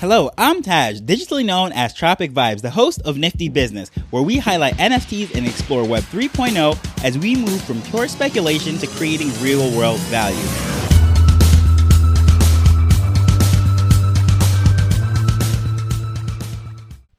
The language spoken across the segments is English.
Hello, I'm Taj, digitally known as Tropic Vibes, the host of Nifty Business, where we highlight NFTs and explore Web 3.0 as we move from pure speculation to creating real world value.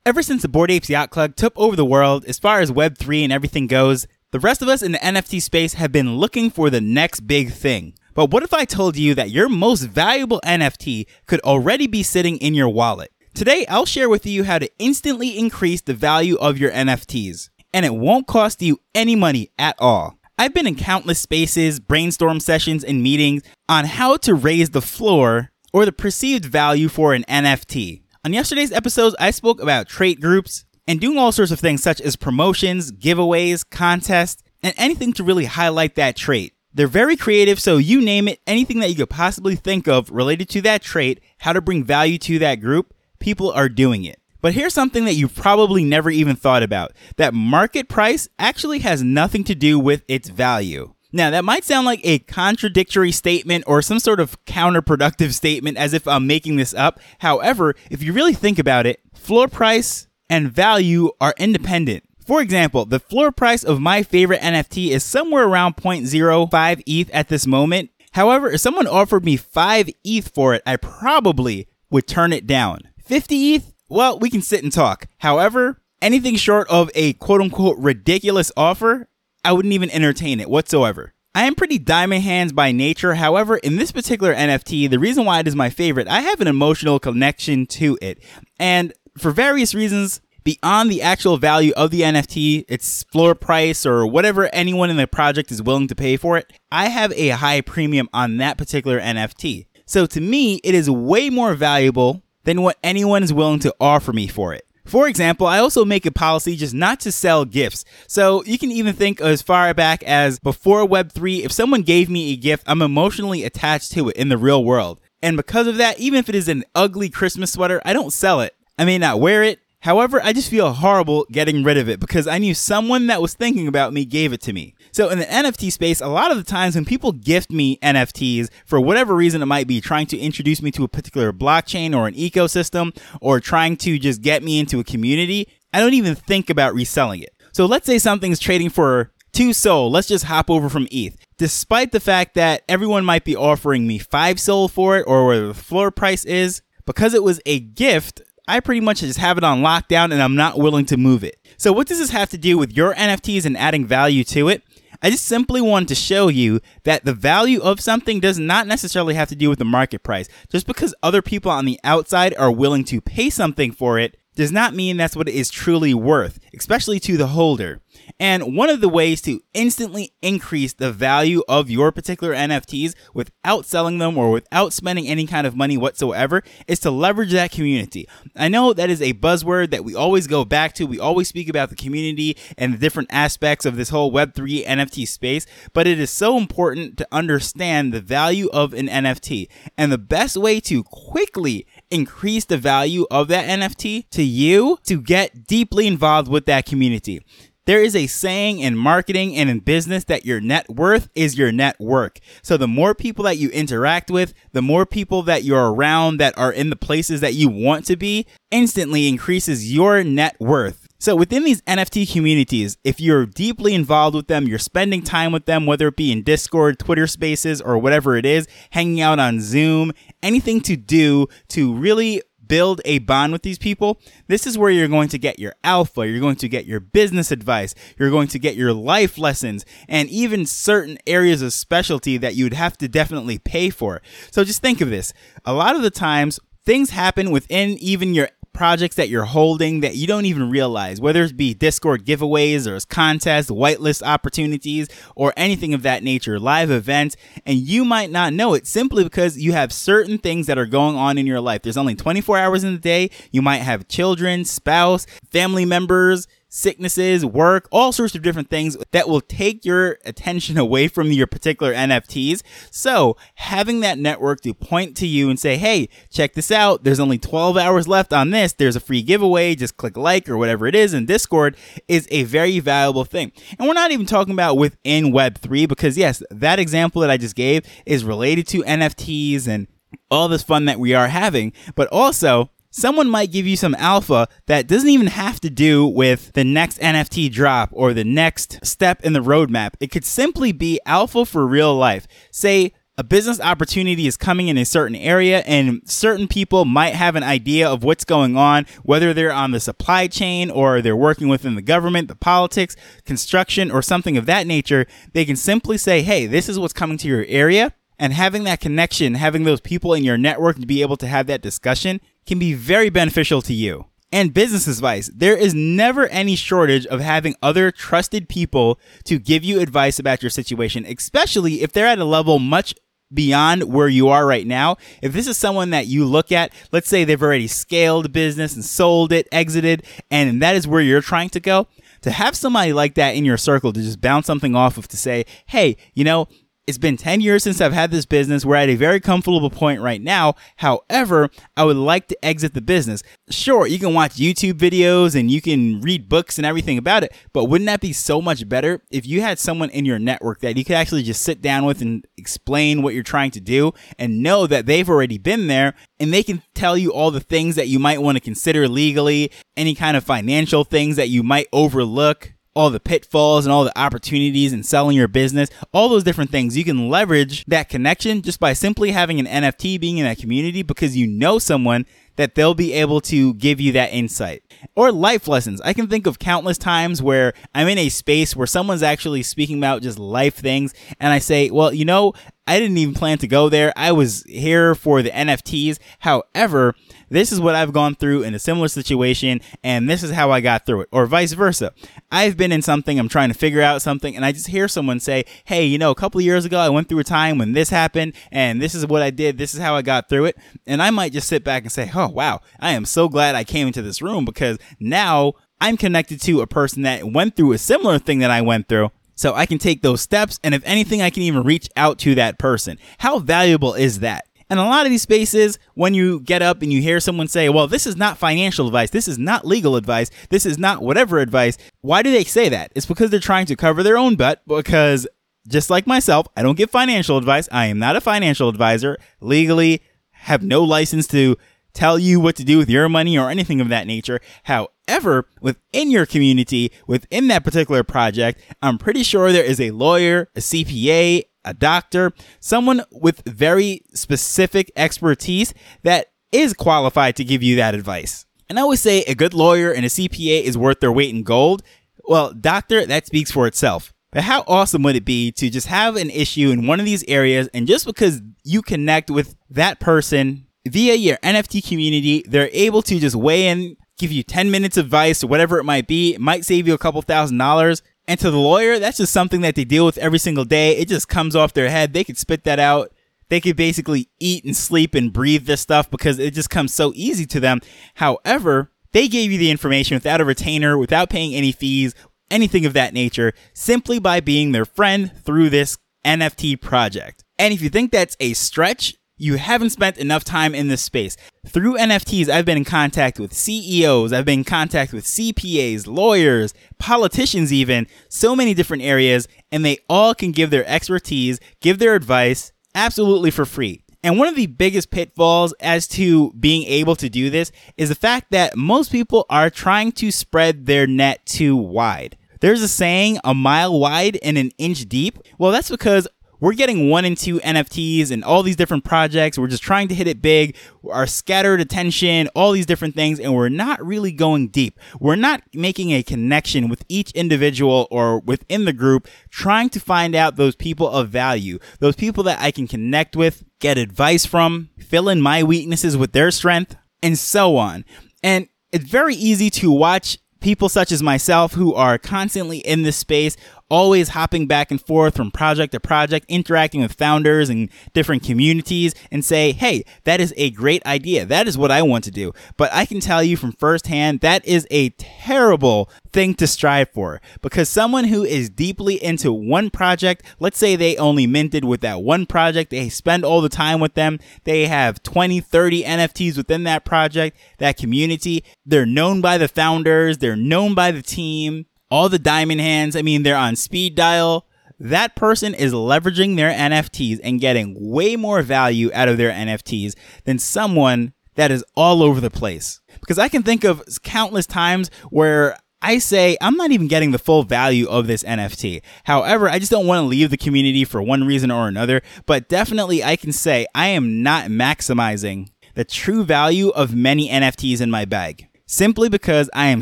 Ever since the Bored Apes Yacht Club took over the world, as far as Web3 and everything goes, the rest of us in the NFT space have been looking for the next big thing. But what if I told you that your most valuable NFT could already be sitting in your wallet? Today, I'll share with you how to instantly increase the value of your NFTs. And it won't cost you any money at all. I've been in countless spaces, brainstorm sessions, and meetings on how to raise the floor or the perceived value for an NFT. On yesterday's episodes, I spoke about trait groups and doing all sorts of things such as promotions, giveaways, contests, and anything to really highlight that trait. They're very creative, so you name it, anything that you could possibly think of related to that trait, how to bring value to that group, people are doing it. But here's something that you've probably never even thought about that market price actually has nothing to do with its value. Now, that might sound like a contradictory statement or some sort of counterproductive statement as if I'm making this up. However, if you really think about it, floor price and value are independent. For example, the floor price of my favorite NFT is somewhere around 0.05 ETH at this moment. However, if someone offered me 5 ETH for it, I probably would turn it down. 50 ETH? Well, we can sit and talk. However, anything short of a quote unquote ridiculous offer, I wouldn't even entertain it whatsoever. I am pretty diamond hands by nature. However, in this particular NFT, the reason why it is my favorite, I have an emotional connection to it. And for various reasons, beyond the actual value of the NFT, its floor price, or whatever anyone in the project is willing to pay for it, I have a high premium on that particular NFT. So to me, it is way more valuable than what anyone is willing to offer me for it. For example, I also make a policy just not to sell gifts. So you can even think as far back as before Web3, if someone gave me a gift, I'm emotionally attached to it in the real world. And because of that, even if it is an ugly Christmas sweater, I don't sell it. I may not wear it, However, I just feel horrible getting rid of it because I knew someone that was thinking about me gave it to me. So in the NFT space, a lot of the times when people gift me NFTs for whatever reason it might be, trying to introduce me to a particular blockchain or an ecosystem or trying to just get me into a community, I don't even think about reselling it. So let's say something's trading for two SOL. Let's just hop over from ETH. Despite the fact that everyone might be offering me five SOL for it or where the floor price is, because it was a gift, I pretty much just have it on lockdown and I'm not willing to move it. So, what does this have to do with your NFTs and adding value to it? I just simply wanted to show you that the value of something does not necessarily have to do with the market price. Just because other people on the outside are willing to pay something for it does not mean that's what it is truly worth, especially to the holder. And one of the ways to instantly increase the value of your particular NFTs without selling them or without spending any kind of money whatsoever is to leverage that community. I know that is a buzzword that we always go back to. We always speak about the community and the different aspects of this whole Web3 NFT space, but it is so important to understand the value of an NFT. And the best way to quickly increase the value of that NFT to you to get deeply involved with that community. There is a saying in marketing and in business that your net worth is your net work. So the more people that you interact with, the more people that you're around that are in the places that you want to be, instantly increases your net worth. So within these NFT communities, if you're deeply involved with them, you're spending time with them, whether it be in Discord, Twitter spaces, or whatever it is, hanging out on Zoom, anything to do to really build a bond with these people, this is where you're going to get your alpha, you're going to get your business advice, you're going to get your life lessons, and even certain areas of specialty that you'd have to definitely pay for. So just think of this. A lot of the times, things happen within even your projects that you're holding that you don't even realize, whether it be Discord giveaways or contests, whitelist opportunities, or anything of that nature, live events, and you might not know it simply because you have certain things that are going on in your life. There's only 24 hours in the day. You might have children, spouse, family members, sicknesses, work, all sorts of different things that will take your attention away from your particular NFTs. So having that network to point to you and say, Hey, check this out. There's only 12 hours left on this. There's a free giveaway. Just click like or whatever it is in Discord is a very valuable thing. And we're not even talking about within Web3 because yes, that example that I just gave is related to NFTs and all this fun that we are having, but also someone might give you some alpha that doesn't even have to do with the next NFT drop or the next step in the roadmap. It could simply be alpha for real life. Say, a business opportunity is coming in a certain area and certain people might have an idea of what's going on, whether they're on the supply chain or they're working within the government, the politics, construction, or something of that nature. They can simply say, Hey, this is what's coming to your area. And having that connection, having those people in your network to be able to have that discussion can be very beneficial to you. And business advice. There is never any shortage of having other trusted people to give you advice about your situation, especially if they're at a level much beyond where you are right now. If this is someone that you look at, let's say they've already scaled business and sold it, exited, and that is where you're trying to go, to have somebody like that in your circle to just bounce something off of to say, hey, you know, it's been 10 years since I've had this business. We're at a very comfortable point right now. However, I would like to exit the business. Sure, you can watch YouTube videos and you can read books and everything about it, but wouldn't that be so much better if you had someone in your network that you could actually just sit down with and explain what you're trying to do and know that they've already been there and they can tell you all the things that you might want to consider legally, any kind of financial things that you might overlook all the pitfalls and all the opportunities in selling your business, all those different things. You can leverage that connection just by simply having an NFT being in that community because you know someone that they'll be able to give you that insight. Or life lessons. I can think of countless times where I'm in a space where someone's actually speaking about just life things and I say, well, you know, I didn't even plan to go there. I was here for the NFTs. However, this is what I've gone through in a similar situation, and this is how I got through it, or vice versa. I've been in something, I'm trying to figure out something, and I just hear someone say, Hey, you know, a couple of years ago, I went through a time when this happened, and this is what I did, this is how I got through it. And I might just sit back and say, Oh, Oh, wow, I am so glad I came into this room because now I'm connected to a person that went through a similar thing that I went through. So I can take those steps, and if anything, I can even reach out to that person. How valuable is that? And a lot of these spaces, when you get up and you hear someone say, well, this is not financial advice, this is not legal advice, this is not whatever advice, why do they say that? It's because they're trying to cover their own butt because just like myself, I don't give financial advice. I am not a financial advisor, legally have no license to tell you what to do with your money or anything of that nature. However, within your community, within that particular project, I'm pretty sure there is a lawyer, a CPA, a doctor, someone with very specific expertise that is qualified to give you that advice. And I always say a good lawyer and a CPA is worth their weight in gold. Well, doctor, that speaks for itself. But how awesome would it be to just have an issue in one of these areas and just because you connect with that person via your NFT community, they're able to just weigh in, give you 10 minutes of advice or whatever it might be. It might save you a couple thousand dollars. And to the lawyer, that's just something that they deal with every single day. It just comes off their head. They could spit that out. They could basically eat and sleep and breathe this stuff because it just comes so easy to them. However, they gave you the information without a retainer, without paying any fees, anything of that nature, simply by being their friend through this NFT project. And if you think that's a stretch, you haven't spent enough time in this space. Through NFTs, I've been in contact with CEOs, I've been in contact with CPAs, lawyers, politicians, even so many different areas, and they all can give their expertise, give their advice absolutely for free. And one of the biggest pitfalls as to being able to do this is the fact that most people are trying to spread their net too wide. There's a saying, a mile wide and an inch deep. Well, that's because we're getting one and two NFTs and all these different projects. We're just trying to hit it big. Our scattered attention, all these different things, and we're not really going deep. We're not making a connection with each individual or within the group, trying to find out those people of value, those people that I can connect with, get advice from, fill in my weaknesses with their strength, and so on. And it's very easy to watch people such as myself who are constantly in this space always hopping back and forth from project to project, interacting with founders and different communities and say, Hey, that is a great idea. That is what I want to do. But I can tell you from firsthand, that is a terrible thing to strive for because someone who is deeply into one project, let's say they only minted with that one project, they spend all the time with them, they have 20, 30 NFTs within that project, that community, they're known by the founders, they're known by the team, all the diamond hands. I mean, they're on speed dial. That person is leveraging their NFTs and getting way more value out of their NFTs than someone that is all over the place. Because I can think of countless times where I say I'm not even getting the full value of this NFT. However, I just don't want to leave the community for one reason or another, but definitely I can say I am not maximizing the true value of many NFTs in my bag simply because I am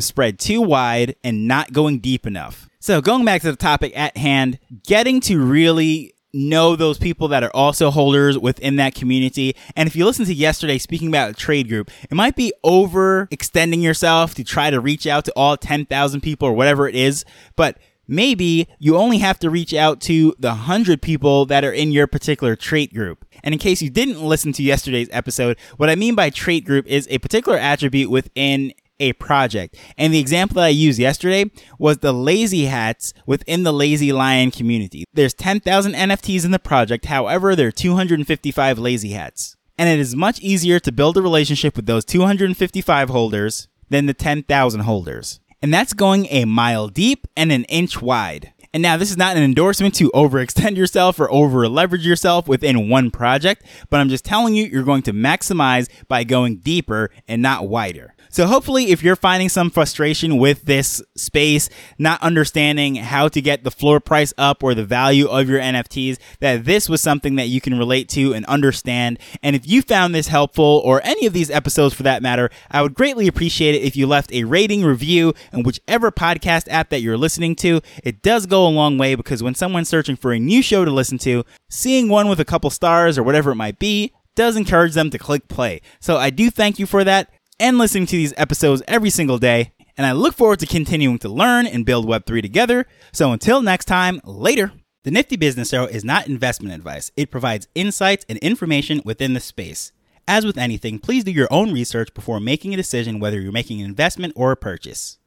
spread too wide and not going deep enough. So, going back to the topic at hand, getting to really know those people that are also holders within that community. And if you listen to yesterday speaking about a trait group, it might be overextending yourself to try to reach out to all 10,000 people or whatever it is, but maybe you only have to reach out to the 100 people that are in your particular trait group. And in case you didn't listen to yesterday's episode, what I mean by trait group is a particular attribute within a project. And the example that I used yesterday was the lazy hats within the lazy lion community. There's 10,000 NFTs in the project. However, there are 255 lazy hats. And it is much easier to build a relationship with those 255 holders than the 10,000 holders. And that's going a mile deep and an inch wide. And now this is not an endorsement to overextend yourself or over leverage yourself within one project, but I'm just telling you you're going to maximize by going deeper and not wider. So hopefully if you're finding some frustration with this space, not understanding how to get the floor price up or the value of your NFTs, that this was something that you can relate to and understand. And if you found this helpful or any of these episodes for that matter, I would greatly appreciate it if you left a rating review and whichever podcast app that you're listening to. It does go a long way because when someone's searching for a new show to listen to, seeing one with a couple stars or whatever it might be does encourage them to click play. So I do thank you for that and listening to these episodes every single day. And I look forward to continuing to learn and build Web3 together. So until next time, later. The Nifty Business Arrow is not investment advice. It provides insights and information within the space. As with anything, please do your own research before making a decision whether you're making an investment or a purchase.